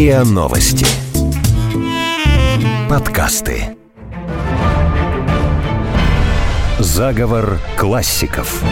РИА Новости. Подкасты. Заговор классиков.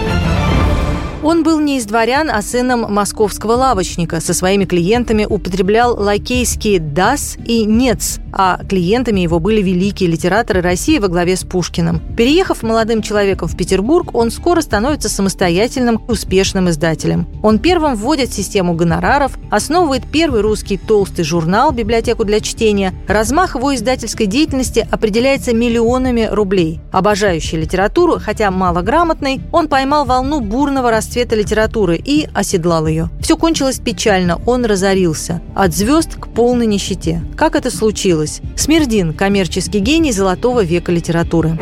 Он был не из дворян, а сыном московского лавочника. Со своими клиентами употреблял лакейские «дас» и «нец», а клиентами его были великие литераторы России во главе с Пушкиным. Переехав молодым человеком в Петербург, он скоро становится самостоятельным, успешным издателем. Он первым вводит систему гонораров, основывает первый русский толстый журнал «Библиотеку для чтения». Размах его издательской деятельности определяется миллионами рублей. Обожающий литературу, хотя малограмотный, он поймал волну бурного расцвета расцвета литературы и оседлал ее. Все кончилось печально, он разорился. От звезд к полной нищете. Как это случилось? Смердин – коммерческий гений золотого века литературы.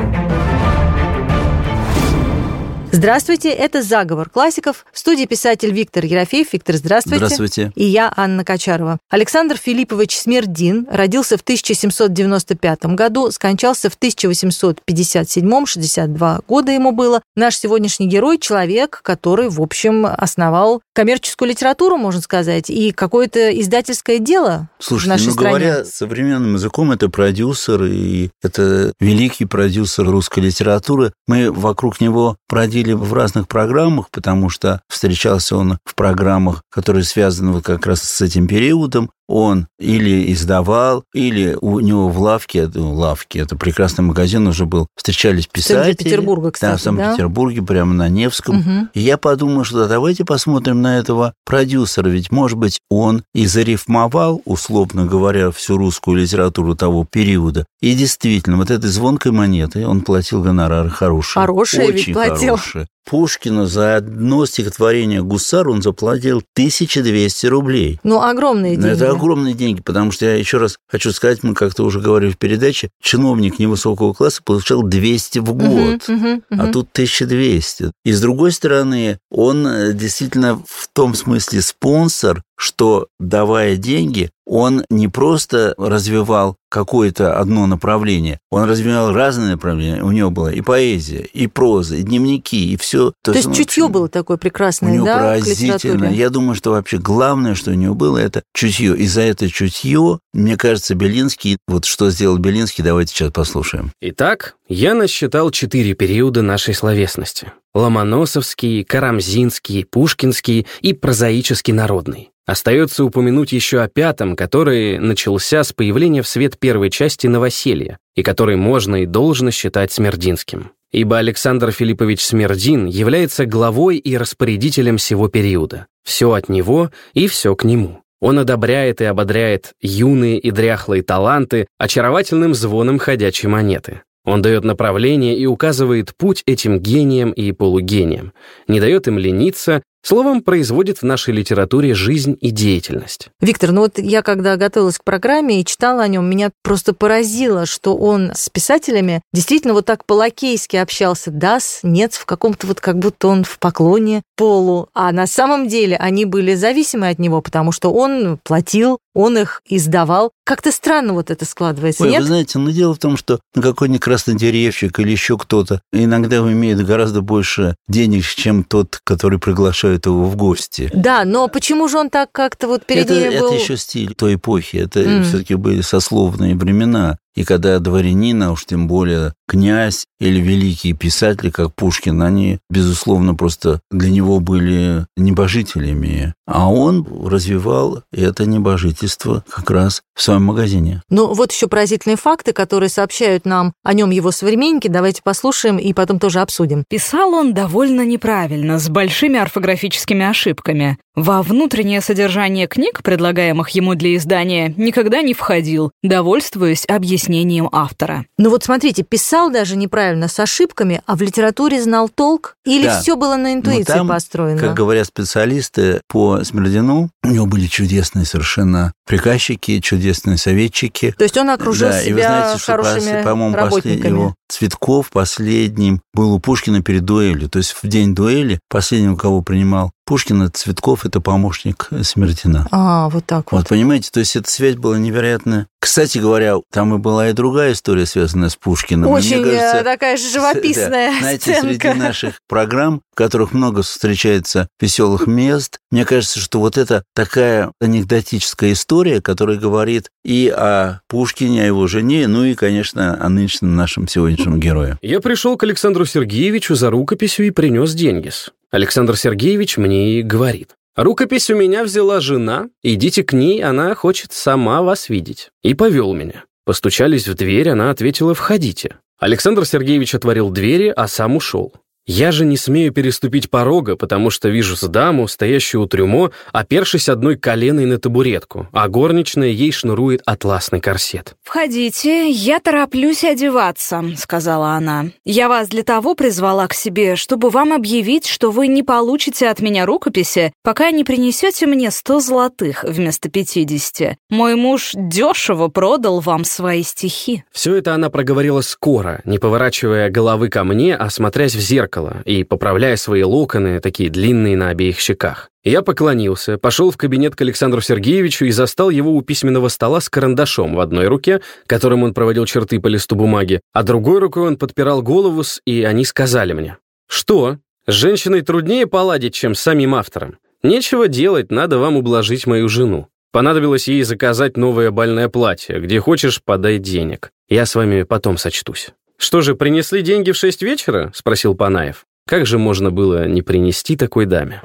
Здравствуйте, это «Заговор классиков». В студии писатель Виктор Ерофеев. Виктор, здравствуйте. Здравствуйте. И я, Анна Качарова. Александр Филиппович Смердин родился в 1795 году, скончался в 1857, 62 года ему было. Наш сегодняшний герой – человек, который, в общем, основал коммерческую литературу, можно сказать, и какое-то издательское дело Слушайте, в нашей ну, стране. говоря современным языком, это продюсер, и это великий продюсер русской литературы. Мы вокруг него продили в разных программах, потому что встречался он в программах, которые связаны вот как раз с этим периодом. Он или издавал, или у него в лавке, ну, лавке, это прекрасный магазин уже был, встречались писатели. В Санкт-Петербурге, кстати, Да, в Санкт-Петербурге, прямо на Невском. Мгм. И я подумал, что давайте посмотрим на этого продюсера, ведь, может быть, он и зарифмовал, условно говоря, всю русскую литературу того периода. И действительно, вот этой звонкой монетой он платил гонорары хорошие. Хорошие ведь платил. хорошие. Пушкину за одно стихотворение «Гусар» он заплатил 1200 рублей. Ну, огромные деньги. это огромные деньги, потому что я еще раз хочу сказать, мы как-то уже говорили в передаче, чиновник невысокого класса получал 200 в год. Мгм, мгм, А мгм. тут 1200. И с другой стороны, он э, действительно в том смысле спонсор, что давая деньги, он не просто развивал какое-то одно направление, он развивал разные направления. У него была и поэзия, и проза, и дневники, и все. То есть он, в чутье было такое у прекрасное, него да, поразительно. Я думаю, что вообще главное, что у него было, это чутье. И за это чутье, мне кажется, Белинский, вот что сделал Белинский, давайте сейчас послушаем. Итак, я насчитал четыре периода нашей словесности. Ломоносовский, Карамзинский, Пушкинский и прозаический народный. Остается упомянуть еще о пятом, который начался с появления в свет первой части «Новоселья», и который можно и должно считать Смердинским. Ибо Александр Филиппович Смердин является главой и распорядителем всего периода. Все от него и все к нему. Он одобряет и ободряет юные и дряхлые таланты очаровательным звоном ходячей монеты. Он дает направление и указывает путь этим гениям и полугениям, не дает им лениться, словом, производит в нашей литературе жизнь и деятельность. Виктор, ну вот я когда готовилась к программе и читала о нем, меня просто поразило, что он с писателями действительно вот так по-лакейски общался. Дас, нет, в каком-то вот как будто он в поклоне полу. А на самом деле они были зависимы от него, потому что он платил, он их издавал. Как-то странно вот это складывается, Ой, нет? вы знаете, но дело в том, что какой-нибудь краснодеревщик или еще кто-то иногда имеет гораздо больше денег, чем тот, который приглашает его в гости. Да, но почему же он так как-то вот перед это, это был... еще стиль той эпохи, это М. все-таки были сословные времена. И когда дворянин, а уж тем более князь или великие писатели, как Пушкин, они, безусловно, просто для него были небожителями. А он развивал это небожительство как раз в своем магазине. Ну, вот еще поразительные факты, которые сообщают нам о нем его современники. Давайте послушаем и потом тоже обсудим. Писал он довольно неправильно, с большими орфографическими ошибками. Во внутреннее содержание книг, предлагаемых ему для издания, никогда не входил, довольствуясь объяснением автора. Ну вот смотрите, писал даже неправильно с ошибками, а в литературе знал толк? Или Да. все было на интуиции Но там, построено? Как говорят специалисты по Смердину, у него были чудесные совершенно приказчики, чудесные советчики. То есть он окружил да, и вы себя знаете, что, хорошими пос- по-моему, работниками. его Цветков последним был у Пушкина перед дуэлью. То есть в день дуэли последним, кого принимал Пушкина, Цветков – это помощник Смертина. А, вот так вот. Вот, понимаете, то есть эта связь была невероятная. Кстати говоря, там и была и другая история, связанная с Пушкиным. Очень Мне кажется, такая же живописная да, Знаете, среди наших программ, в которых много встречается веселых мест, мне кажется, что вот это такая анекдотическая история, которая говорит и о Пушкине, о его жене, ну и, конечно, о нынешнем нашем сегодняшнем герое. Я пришел к Александру Сергеевичу за рукописью и принес деньги. Александр Сергеевич мне и говорит. Рукопись у меня взяла жена, идите к ней, она хочет сама вас видеть. И повел меня. Постучались в дверь, она ответила «входите». Александр Сергеевич отворил двери, а сам ушел. Я же не смею переступить порога, потому что вижу с даму, стоящую у трюмо, опершись одной коленой на табуретку, а горничная ей шнурует атласный корсет. «Входите, я тороплюсь одеваться», — сказала она. «Я вас для того призвала к себе, чтобы вам объявить, что вы не получите от меня рукописи, пока не принесете мне сто золотых вместо пятидесяти. Мой муж дешево продал вам свои стихи». Все это она проговорила скоро, не поворачивая головы ко мне, а смотрясь в зеркало, зеркало и поправляя свои локоны, такие длинные на обеих щеках. Я поклонился, пошел в кабинет к Александру Сергеевичу и застал его у письменного стола с карандашом в одной руке, которым он проводил черты по листу бумаги, а другой рукой он подпирал голову, и они сказали мне, «Что? С женщиной труднее поладить, чем с самим автором. Нечего делать, надо вам ублажить мою жену. Понадобилось ей заказать новое бальное платье. Где хочешь, подай денег. Я с вами потом сочтусь». «Что же, принесли деньги в шесть вечера?» — спросил Панаев. «Как же можно было не принести такой даме?»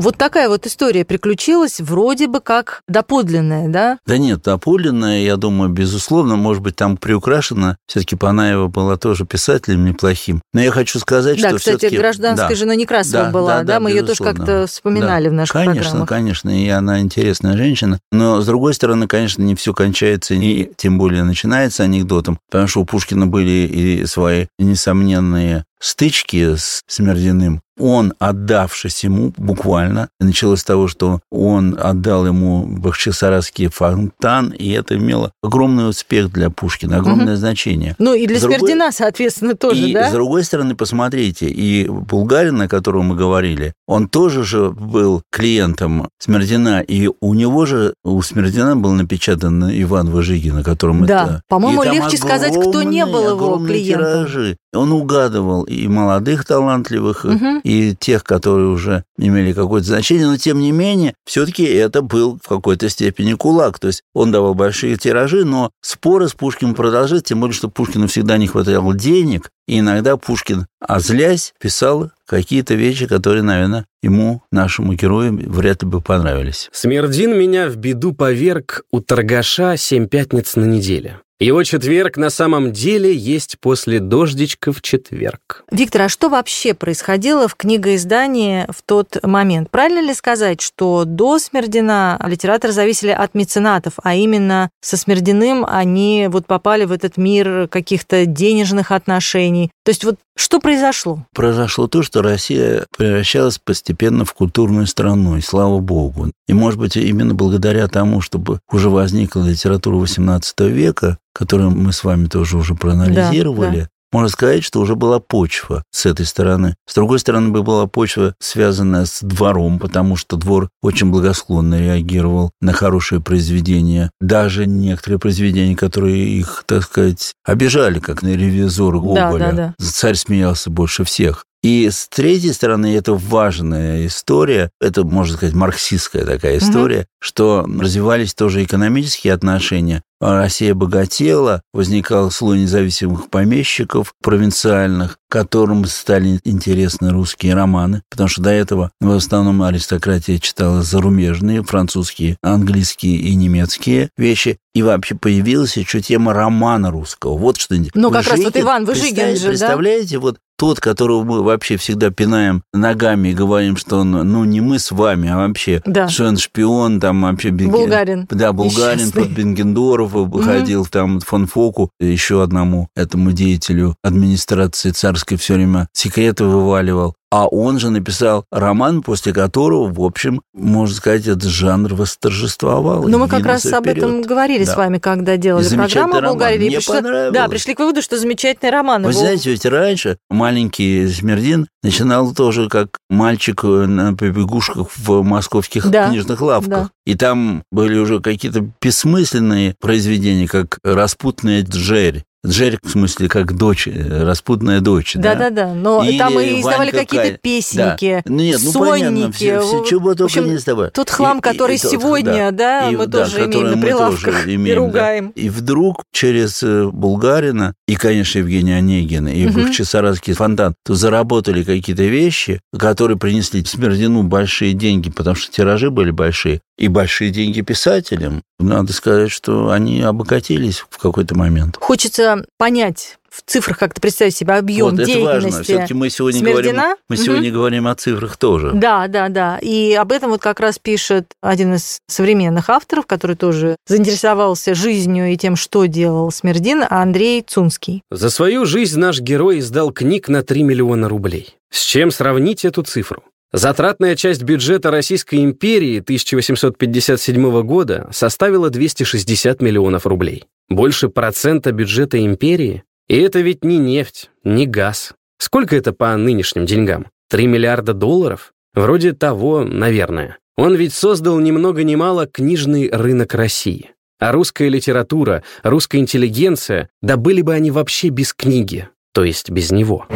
Вот такая вот история приключилась, вроде бы как доподлинная, да? Да нет, доподлинная, я думаю, безусловно, может быть, там приукрашена. Все-таки Панаева была тоже писателем неплохим. Но я хочу сказать, да, что кстати, гражданская да, жена Некрасова да, была, да, да, да мы ее тоже как-то вспоминали да. в наших конечно, программах. Конечно, конечно, и она интересная женщина. Но, с другой стороны, конечно, не все кончается, и тем более начинается анекдотом, потому что у Пушкина были и свои несомненные стычки с Смердяным, он, отдавшись ему буквально, началось с того, что он отдал ему Бахчисарайский фонтан, и это имело огромный успех для Пушкина, огромное угу. значение. Ну и для с Смердина, другой... соответственно, тоже, и, да? с другой стороны, посмотрите, и Булгарин, о котором мы говорили, он тоже же был клиентом Смердина, и у него же, у Смердина был напечатан Иван Выжигин, на котором да. это... По-моему, легче сказать, кто не был его клиентом. Тиражи. Он угадывал и молодых талантливых, угу. и тех, которые уже имели какое-то значение, но тем не менее, все-таки это был в какой-то степени кулак. То есть он давал большие тиражи, но споры с Пушкиным продолжались, тем более, что Пушкину всегда не хватало денег, и иногда Пушкин, озлясь, писал какие-то вещи, которые, наверное, ему, нашему герою, вряд ли бы понравились. «Смердин меня в беду поверг у торгаша семь пятниц на неделе. Его четверг на самом деле есть после дождичка в четверг. Виктор, а что вообще происходило в книгоиздании в тот момент? Правильно ли сказать, что до Смердина литераторы зависели от меценатов, а именно со Смердиным они вот попали в этот мир каких-то денежных отношений? То есть вот что произошло? Произошло то, что Россия превращалась постепенно в культурную страну, и слава богу. И, может быть, именно благодаря тому, чтобы уже возникла литература XVIII века, которую мы с вами тоже уже проанализировали, да, да. Можно сказать, что уже была почва с этой стороны. С другой стороны, бы была почва, связанная с двором, потому что двор очень благосклонно реагировал на хорошие произведения. Даже некоторые произведения, которые их, так сказать, обижали, как на ревизор Гоголя. Да, да, да. Царь смеялся больше всех. И с третьей стороны, это важная история, это, можно сказать, марксистская такая история, угу. что развивались тоже экономические отношения. Россия богатела, возникал слой независимых помещиков провинциальных, которым стали интересны русские романы, потому что до этого в основном аристократия читала зарубежные, французские, английские и немецкие вещи, и вообще появилась еще тема романа русского. Вот что... Ну, как раз вот Иван Выжигин же, Представляете, да? вот тот, которого мы вообще всегда пинаем ногами и говорим, что он, ну, не мы с вами, а вообще, да. что он шпион, там вообще... Булгарин. Да, Булгарин под Бенгендоров выходил, угу. там фон Фоку, еще одному этому деятелю администрации царской все время секреты вываливал. А он же написал роман, после которого, в общем, можно сказать, этот жанр восторжествовал. Но мы как раз об этом говорили да. с вами, когда делали программу о Булгарии. Мне пришли, понравилось. Да, пришли к выводу, что замечательный роман. Вы его... знаете, ведь раньше маленький Смердин начинал тоже как мальчик на побегушках в московских да. книжных лавках. Да. И там были уже какие-то бессмысленные произведения, как «Распутная Джерь», Джерри, в смысле, как дочь, э, распутная дочь. Да-да-да, но Или там и издавали какие-то песенники, да. нет, ну, понятно, все, все, чего только общем, не издавали. Тот хлам, и, который и, сегодня, да, да и, мы да, тоже имеем на прилавках имеем, и ругаем. Да. И вдруг через э, Булгарина и, конечно, Евгения Онегина, и угу. Бахчисарайский фонтан, то заработали какие-то вещи, которые принесли Смердину большие деньги, потому что тиражи были большие, и большие деньги писателям. Надо сказать, что они обогатились в какой-то момент. Хочется понять, в цифрах как-то представить себе объем вот, деятельности. Это важно. Все-таки мы сегодня Смердина. говорим, мы угу. сегодня говорим о цифрах тоже. Да, да, да. И об этом вот как раз пишет один из современных авторов, который тоже заинтересовался жизнью и тем, что делал Смердин, Андрей Цунский. За свою жизнь наш герой издал книг на 3 миллиона рублей. С чем сравнить эту цифру? Затратная часть бюджета Российской империи 1857 года составила 260 миллионов рублей. Больше процента бюджета империи? И это ведь не нефть, не газ. Сколько это по нынешним деньгам? 3 миллиарда долларов? Вроде того, наверное. Он ведь создал ни много ни мало книжный рынок России. А русская литература, русская интеллигенция, да были бы они вообще без книги, то есть без него.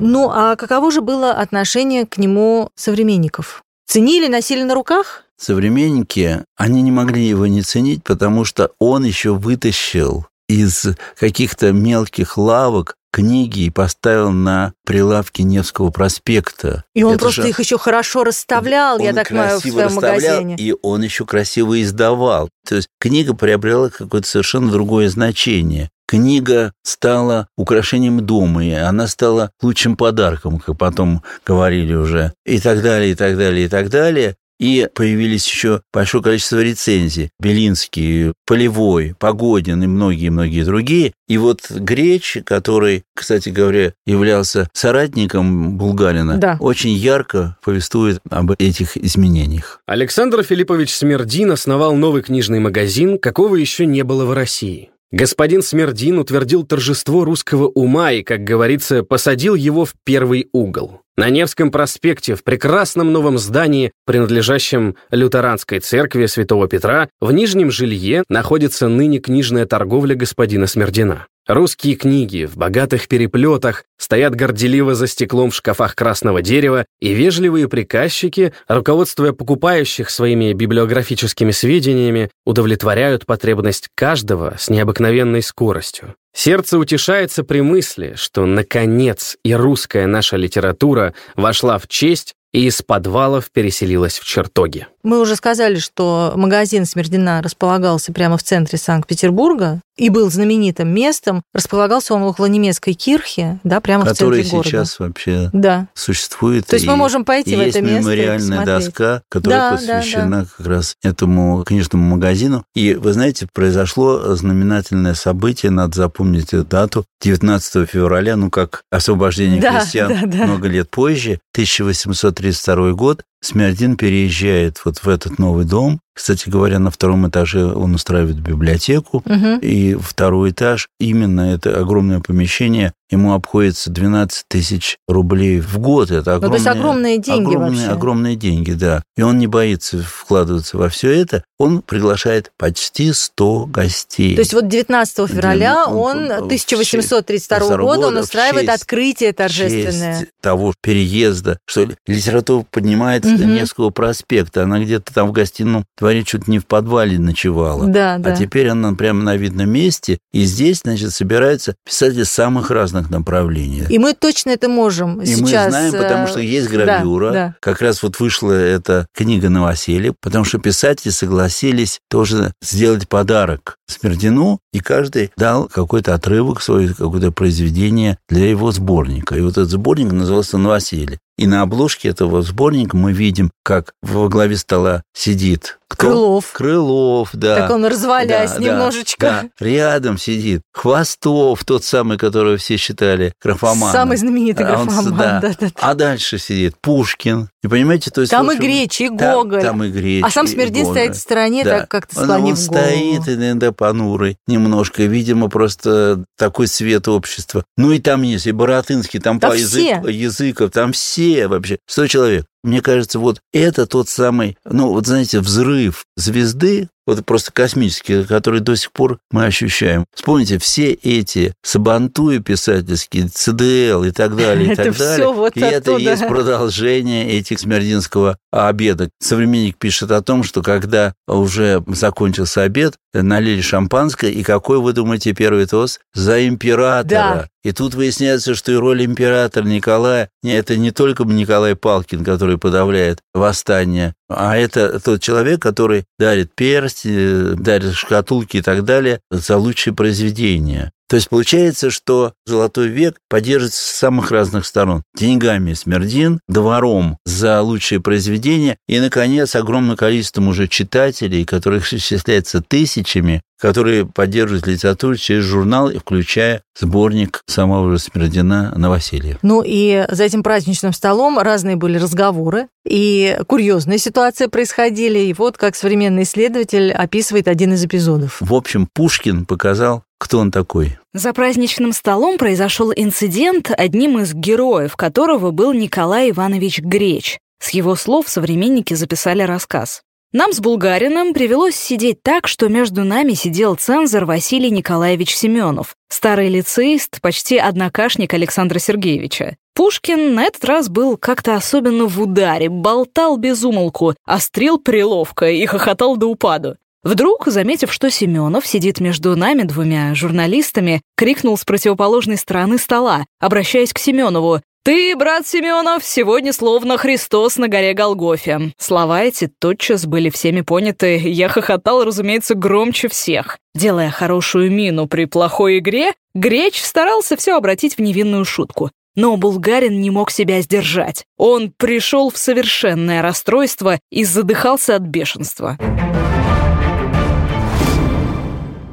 Ну, а каково же было отношение к нему современников? Ценили, носили на руках? Современники, они не могли его не ценить, потому что он еще вытащил из каких-то мелких лавок книги и поставил на прилавки Невского проспекта. И он Это просто же... их еще хорошо расставлял, я так понимаю, в своем магазине. И он еще красиво издавал. То есть книга приобрела какое-то совершенно другое значение. Книга стала украшением дома, и она стала лучшим подарком, как потом говорили уже, и так далее, и так далее, и так далее. И появились еще большое количество рецензий. Белинский, Полевой, Погодин и многие-многие другие. И вот Греч, который, кстати говоря, являлся соратником Булгарина, да. очень ярко повествует об этих изменениях. Александр Филиппович Смердин основал новый книжный магазин, какого еще не было в России. Господин Смердин утвердил торжество русского ума и, как говорится, посадил его в первый угол. На Невском проспекте, в прекрасном новом здании, принадлежащем лютеранской церкви Святого Петра, в Нижнем жилье находится ныне книжная торговля господина Смердина. Русские книги в богатых переплетах стоят горделиво за стеклом в шкафах красного дерева, и вежливые приказчики, руководствуя покупающих своими библиографическими сведениями, удовлетворяют потребность каждого с необыкновенной скоростью. Сердце утешается при мысли, что, наконец, и русская наша литература вошла в честь и из подвалов переселилась в чертоги. Мы уже сказали, что магазин Смердина располагался прямо в центре Санкт-Петербурга и был знаменитым местом. Располагался он около немецкой кирхи, да, прямо в центре города. Которая сейчас вообще да. существует. То есть и, мы можем пойти в это место есть мемориальная доска, которая да, посвящена да, да. как раз этому книжному магазину. И, вы знаете, произошло знаменательное событие, надо запомнить эту дату, 19 февраля, ну, как освобождение да, крестьян да, да. много лет позже, 1832 год, Смердин переезжает вот в этот новый дом. Кстати говоря, на втором этаже он устраивает библиотеку. Угу. И второй этаж, именно это огромное помещение, ему обходится 12 тысяч рублей в год. Это огромные, ну, то есть огромные деньги огромные, вообще. Огромные деньги, да. И он не боится вкладываться во все это. Он приглашает почти 100 гостей. То есть вот 19 февраля он, он 1832 года, он устраивает честь, открытие торжественное. Честь того переезда, что литература поднимает угу. Невского проспекта. Она где-то там в гостином дворе чуть не в подвале ночевала. Да, а да. теперь она прямо на видном месте. И здесь, значит, собираются писатели самых разных направлений. И мы точно это можем и сейчас. мы знаем, потому что есть гравюра. Да, да. Как раз вот вышла эта книга «Новоселье», потому что писатели согласились тоже сделать подарок Смердину, и каждый дал какой-то отрывок, свое какое-то произведение для его сборника. И вот этот сборник назывался «Новоселье». И на обложке этого сборника мы видим, как во главе стола сидит Кто? Крылов. Крылов, да. Так он развалясь Да, да, немножечко. Да, рядом сидит Хвостов, тот самый, которого все считали графоманом. Самый знаменитый А он, графоман, да. да-да-да. А дальше сидит Пушкин. И понимаете, то есть... Там в и общем, Греч, и там- Гоголь. Там, и Греч, А сам Смердин стоит в стороне, Да. так как-то Он- склонив Он голову. стоит иногда понурый немножко. Видимо, просто такой цвет общества. Ну и там есть и Боротынский, там Да по все. языков, там все вообще. Сто человек. Мне кажется, вот это тот самый, ну вот знаете, взрыв звезды, вот просто космический, который до сих пор мы ощущаем. Вспомните, все эти сабантуи писательские, ЦДЛ и так далее, и так далее. вот и это оттуда. есть продолжение этих смердинского обеда. Современник пишет о том, что когда уже закончился обед, налили шампанское, и какой, вы думаете, первый тост? За императора. Да. И тут выясняется, что и роль императора Николая, это не только Николай Палкин, который подавляет восстание, а это тот человек, который дарит персти, дарит шкатулки и так далее за лучшие произведения. То есть получается, что Золотой век поддерживается с самых разных сторон. Деньгами Смердин, двором за лучшие произведения и, наконец, огромным количеством уже читателей, которых исчисляется тысячами, которые поддерживают литературу через журнал, включая сборник самого же Смердина «Новоселье». Ну и за этим праздничным столом разные были разговоры, и курьезные ситуации происходили. И вот как современный исследователь описывает один из эпизодов. В общем, Пушкин показал, кто он такой. За праздничным столом произошел инцидент, одним из героев которого был Николай Иванович Греч. С его слов современники записали рассказ. Нам с Булгариным привелось сидеть так, что между нами сидел цензор Василий Николаевич Семенов, старый лицеист, почти однокашник Александра Сергеевича. Пушкин на этот раз был как-то особенно в ударе, болтал без умолку, острил приловко и хохотал до упаду. Вдруг, заметив, что Семенов сидит между нами двумя журналистами, крикнул с противоположной стороны стола, обращаясь к Семенову. «Ты, брат Семенов, сегодня словно Христос на горе Голгофе». Слова эти тотчас были всеми поняты. Я хохотал, разумеется, громче всех. Делая хорошую мину при плохой игре, Греч старался все обратить в невинную шутку. Но Булгарин не мог себя сдержать. Он пришел в совершенное расстройство и задыхался от бешенства.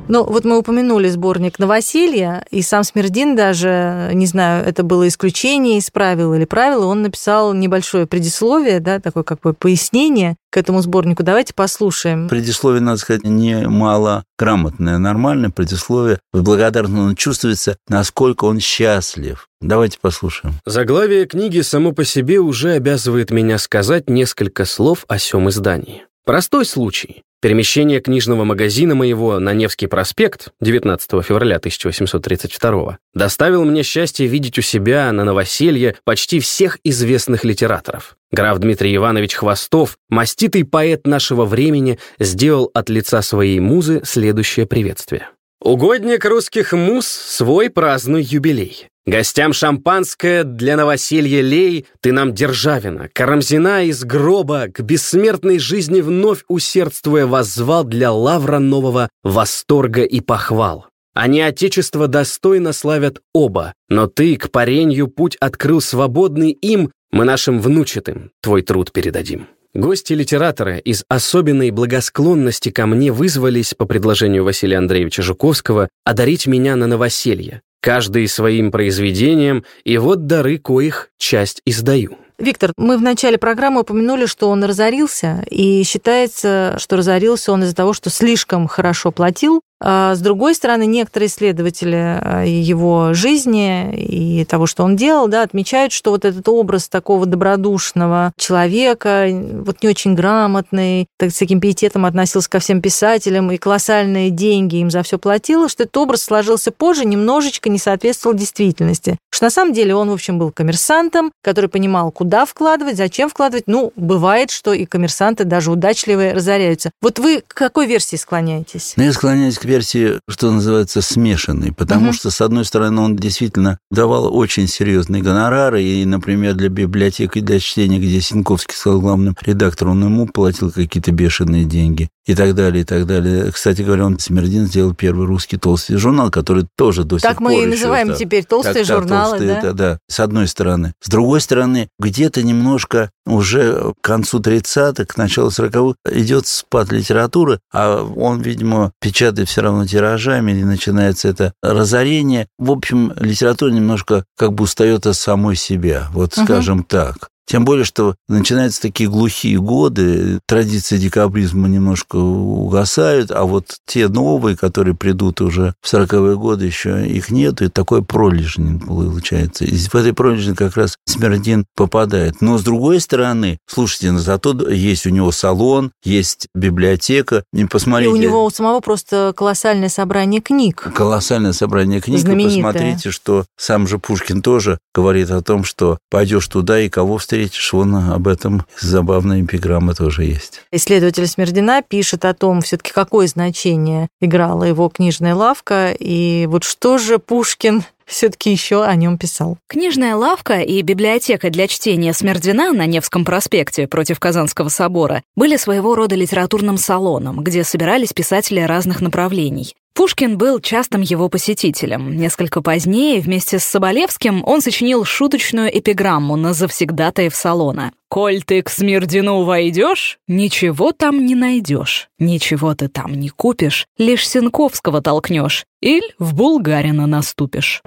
Ну, вот мы упомянули сборник «Новоселье», и сам Смердин даже, не знаю, это было исключение из правил или правила, он написал небольшое предисловие, да, такое как бы пояснение к этому сборнику. Давайте послушаем. Предисловие, надо сказать, не мало грамотное, нормальное предисловие. Благодарно он чувствуется, насколько он счастлив. Давайте послушаем. Заглавие книги само по себе уже обязывает меня сказать несколько слов о сём издании. Простой случай. Перемещение книжного магазина моего на Невский проспект 19 февраля 1832 доставил мне счастье видеть у себя на новоселье почти всех известных литераторов. Граф Дмитрий Иванович Хвостов, маститый поэт нашего времени, сделал от лица своей музы следующее приветствие. Угодник русских муз свой празднуй юбилей. Гостям шампанское для новоселья лей, ты нам державина, Карамзина из гроба, к бессмертной жизни вновь усердствуя воззвал для лавра нового восторга и похвал. Они Отечество достойно славят оба, но ты к паренью путь открыл свободный им, мы нашим внучатым твой труд передадим. Гости-литераторы из особенной благосклонности ко мне вызвались по предложению Василия Андреевича Жуковского одарить меня на новоселье, каждый своим произведением, и вот дары коих часть издаю. Виктор, мы в начале программы упомянули, что он разорился, и считается, что разорился он из-за того, что слишком хорошо платил. А с другой стороны, некоторые исследователи а, его жизни и того, что он делал, да, отмечают, что вот этот образ такого добродушного человека, вот не очень грамотный, так, с таким пиететом относился ко всем писателям и колоссальные деньги им за все платил, что этот образ сложился позже, немножечко не соответствовал действительности. Что на самом деле он, в общем, был коммерсантом, который понимал, куда вкладывать, зачем вкладывать. Ну, бывает, что и коммерсанты даже удачливые разоряются. Вот вы к какой версии склоняетесь? Но я склоняюсь к версии, что называется, смешанной, потому угу. что, с одной стороны, он действительно давал очень серьезные гонорары, и, например, для библиотеки, для чтения, где Синковский стал главным редактором, он ему платил какие-то бешеные деньги и так далее, и так далее. Кстати говоря, он Смердин сделал первый русский толстый журнал, который тоже до так сих пор Так мы и называем да, теперь толстые так, журналы, толстые, да? Это, да, с одной стороны. С другой стороны, где-то немножко уже к концу 30-х, к началу 40-х идет спад литературы, а он, видимо, печатает все равно тиражами, и начинается это разорение. В общем, литература немножко как бы устает от самой себя, вот угу. скажем так. Тем более, что начинаются такие глухие годы, традиции декабризма немножко угасают, а вот те новые, которые придут уже в 40-е годы, еще их нету, и такой пролежень получается. И в этой пролежни как раз Смердин попадает. Но с другой стороны, слушайте, но зато есть у него салон, есть библиотека. И посмотрите. И у него у самого просто колоссальное собрание книг. Колоссальное собрание книг. Знаменитое. И посмотрите, что сам же Пушкин тоже говорит о том, что пойдешь туда и кого встретишь встретишь, вон об этом забавная эпиграмма тоже есть. Исследователь Смердина пишет о том, все таки какое значение играла его книжная лавка, и вот что же Пушкин все-таки еще о нем писал. Книжная лавка и библиотека для чтения Смердина на Невском проспекте против Казанского собора были своего рода литературным салоном, где собирались писатели разных направлений. Пушкин был частым его посетителем. Несколько позднее, вместе с Соболевским, он сочинил шуточную эпиграмму на завсегдатаев салона. «Коль ты к Смирдину войдешь, ничего там не найдешь, ничего ты там не купишь, лишь Сенковского толкнешь, или в Булгарина наступишь».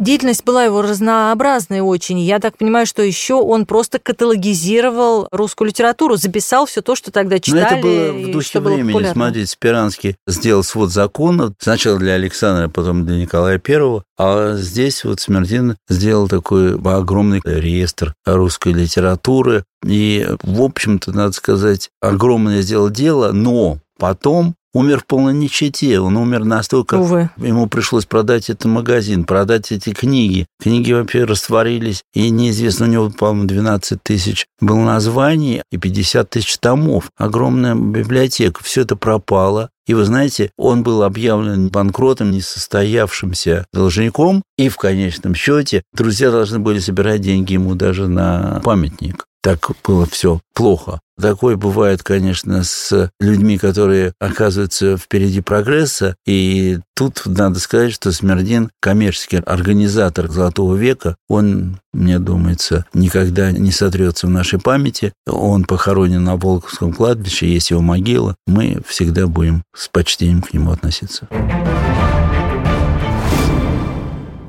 Деятельность была его разнообразной очень. Я так понимаю, что еще он просто каталогизировал русскую литературу, записал все то, что тогда читали. Но это было в духе времени. Было Смотрите, Спиранский сделал свод законов. Сначала для Александра, потом для Николая Первого. А здесь вот Смердин сделал такой огромный реестр русской литературы. И, в общем-то, надо сказать, огромное сделал дело, но потом умер в полной нищете. Он умер настолько... Увы. Ему пришлось продать этот магазин, продать эти книги. Книги вообще растворились, и неизвестно, у него, по-моему, 12 тысяч было названий и 50 тысяч томов. Огромная библиотека. Все это пропало. И вы знаете, он был объявлен банкротом, несостоявшимся должником, и в конечном счете друзья должны были собирать деньги ему даже на памятник так было все плохо. Такое бывает, конечно, с людьми, которые оказываются впереди прогресса. И тут надо сказать, что Смердин, коммерческий организатор «Золотого века», он, мне думается, никогда не сотрется в нашей памяти. Он похоронен на Волковском кладбище, есть его могила. Мы всегда будем с почтением к нему относиться.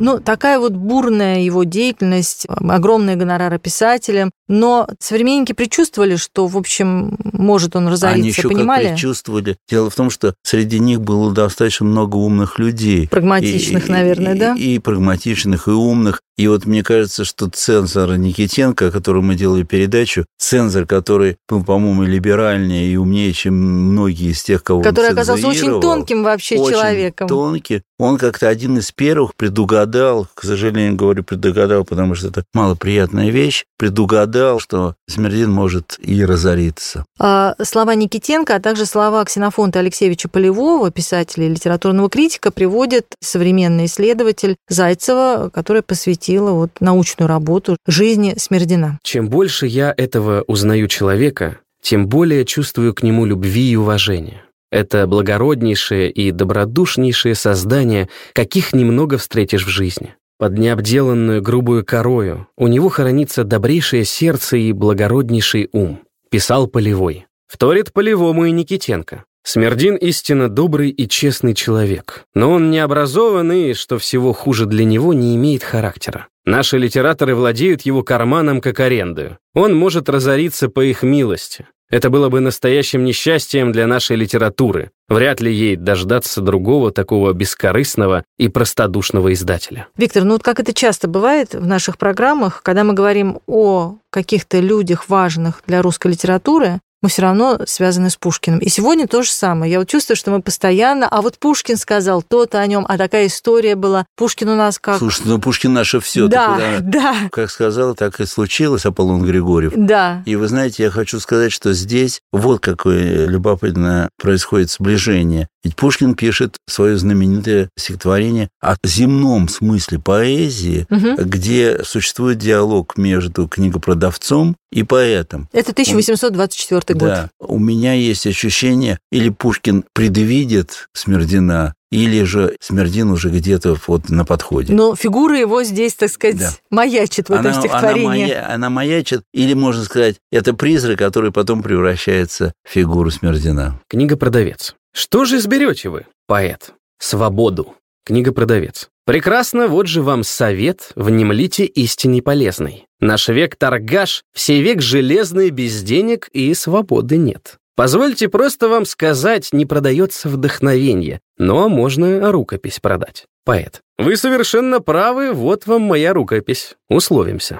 Ну, такая вот бурная его деятельность, огромные гонорары писателям, но современники предчувствовали, что, в общем, может он разориться, Они еще понимали? Как предчувствовали. Дело в том, что среди них было достаточно много умных людей. Прагматичных, и, наверное, и, да? И, и прагматичных, и умных. И вот мне кажется, что цензор Никитенко, о котором мы делали передачу, цензор, который был, по-моему, либеральнее и умнее, чем многие из тех, кого Который он оказался очень тонким вообще очень человеком. тонкий. Он как-то один из первых предугадал, к сожалению, говорю предугадал, потому что это малоприятная вещь, предугадал, что Смердин может и разориться. А, слова Никитенко, а также слова Ксенофонта Алексеевича Полевого, писателя и литературного критика, приводит современный исследователь Зайцева, которая посвятила вот научную работу жизни Смердина. Чем больше я этого узнаю человека, тем более чувствую к нему любви и уважения. Это благороднейшее и добродушнейшее создание, каких немного встретишь в жизни. Под необделанную грубую корою у него хранится добрейшее сердце и благороднейший ум. Писал Полевой. Вторит Полевому и Никитенко. Смердин истинно добрый и честный человек, но он необразованный, что всего хуже для него, не имеет характера. Наши литераторы владеют его карманом как арендою. Он может разориться по их милости. Это было бы настоящим несчастьем для нашей литературы. Вряд ли ей дождаться другого такого бескорыстного и простодушного издателя. Виктор, ну вот как это часто бывает в наших программах, когда мы говорим о каких-то людях важных для русской литературы, мы все равно связаны с Пушкиным. И сегодня то же самое. Я вот чувствую, что мы постоянно, а вот Пушкин сказал то-то о нем, а такая история была. Пушкин у нас как... Слушай, ну Пушкин наше все. Да, да. Как сказал, так и случилось, Аполлон Григорьев. Да. И вы знаете, я хочу сказать, что здесь вот какое любопытно происходит сближение. Ведь Пушкин пишет свое знаменитое стихотворение о земном смысле поэзии, угу. где существует диалог между книгопродавцом и поэтом. Это 1824 год. Да. У меня есть ощущение, или Пушкин предвидит Смердина, или же Смердин уже где-то вот на подходе. Но фигура его здесь, так сказать, да. маячит в этом стихотворении. Она, мая, она маячит, или, можно сказать, это призрак, который потом превращается в фигуру Смердина. Книга «Продавец». Что же изберете вы, поэт? Свободу. Книга «Продавец». Прекрасно, вот же вам совет, внемлите истине полезной. Наш век торгаш, все век железный, без денег и свободы нет. Позвольте просто вам сказать, не продается вдохновение, но можно рукопись продать. Поэт. Вы совершенно правы, вот вам моя рукопись. Условимся.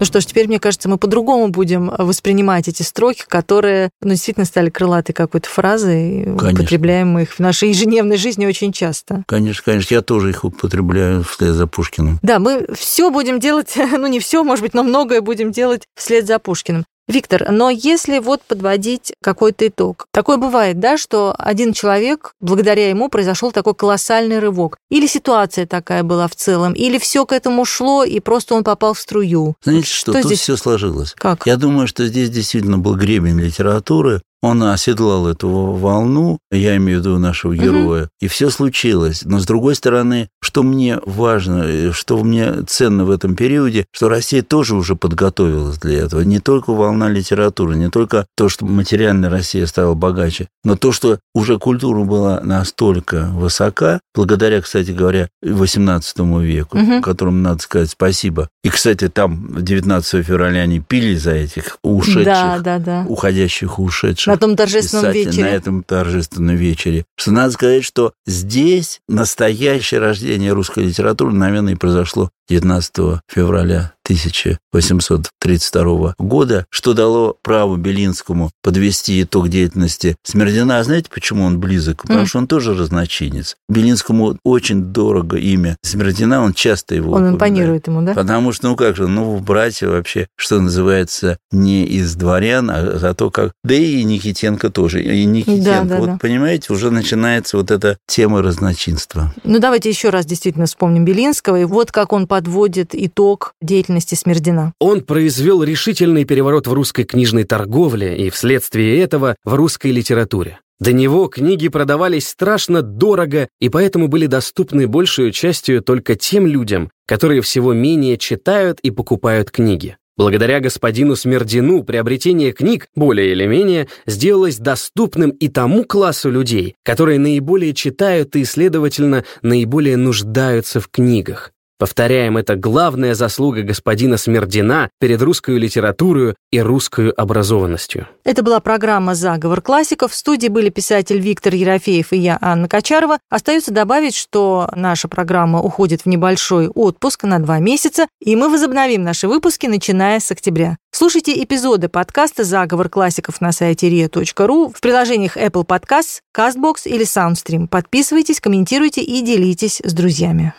Ну что ж, теперь, мне кажется, мы по-другому будем воспринимать эти строки, которые ну, действительно стали крылатой какой-то фразой, конечно. употребляем мы их в нашей ежедневной жизни очень часто. Конечно, конечно, я тоже их употребляю вслед за Пушкиным. Да, мы все будем делать, ну не все, может быть, но многое будем делать вслед за Пушкиным. Виктор, но если вот подводить какой-то итог, такое бывает, да, что один человек, благодаря ему произошел такой колоссальный рывок. Или ситуация такая была в целом, или все к этому шло, и просто он попал в струю. Знаете что, что тут здесь? все сложилось. Как? Я думаю, что здесь действительно был гребень литературы, он оседлал эту волну, я имею в виду нашего героя, угу. и все случилось. Но с другой стороны, что мне важно, что мне ценно в этом периоде, что Россия тоже уже подготовилась для этого. Не только волна литературы, не только то, что материально Россия стала богаче, но то, что уже культура была настолько высока, благодаря, кстати говоря, XVIII веку, угу. которому надо сказать спасибо. И, кстати, там 19 февраля они пили за этих ушедших, да, да, да. уходящих, ушедших на том торжественном вечере. На этом торжественном вечере. Что надо сказать, что здесь настоящее рождение русской литературы, наверное, и произошло 19 февраля 1832 года, что дало право Белинскому подвести итог деятельности Смердина. А знаете, почему он близок? Потому mm. что он тоже разночинец. Белинскому очень дорого имя Смердина, он часто его Он импонирует ему, да? Потому что, ну как же, ну, братья вообще, что называется, не из дворян, а за то, как... Да и Никитенко тоже. И Никитенко, да, да, вот да. понимаете, уже начинается вот эта тема разночинства. Ну, давайте еще раз действительно вспомним Белинского. И вот как он подводит итог деятельности Смердина. Он произвел решительный переворот в русской книжной торговле и вследствие этого в русской литературе. До него книги продавались страшно дорого и поэтому были доступны большую частью только тем людям, которые всего менее читают и покупают книги. Благодаря господину Смердину приобретение книг, более или менее, сделалось доступным и тому классу людей, которые наиболее читают и, следовательно, наиболее нуждаются в книгах. Повторяем, это главная заслуга господина Смердина перед русской литературой и русской образованностью. Это была программа «Заговор классиков». В студии были писатель Виктор Ерофеев и я, Анна Качарова. Остается добавить, что наша программа уходит в небольшой отпуск на два месяца, и мы возобновим наши выпуски, начиная с октября. Слушайте эпизоды подкаста «Заговор классиков» на сайте ria.ru в приложениях Apple Podcasts, CastBox или SoundStream. Подписывайтесь, комментируйте и делитесь с друзьями.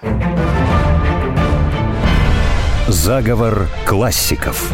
Заговор классиков.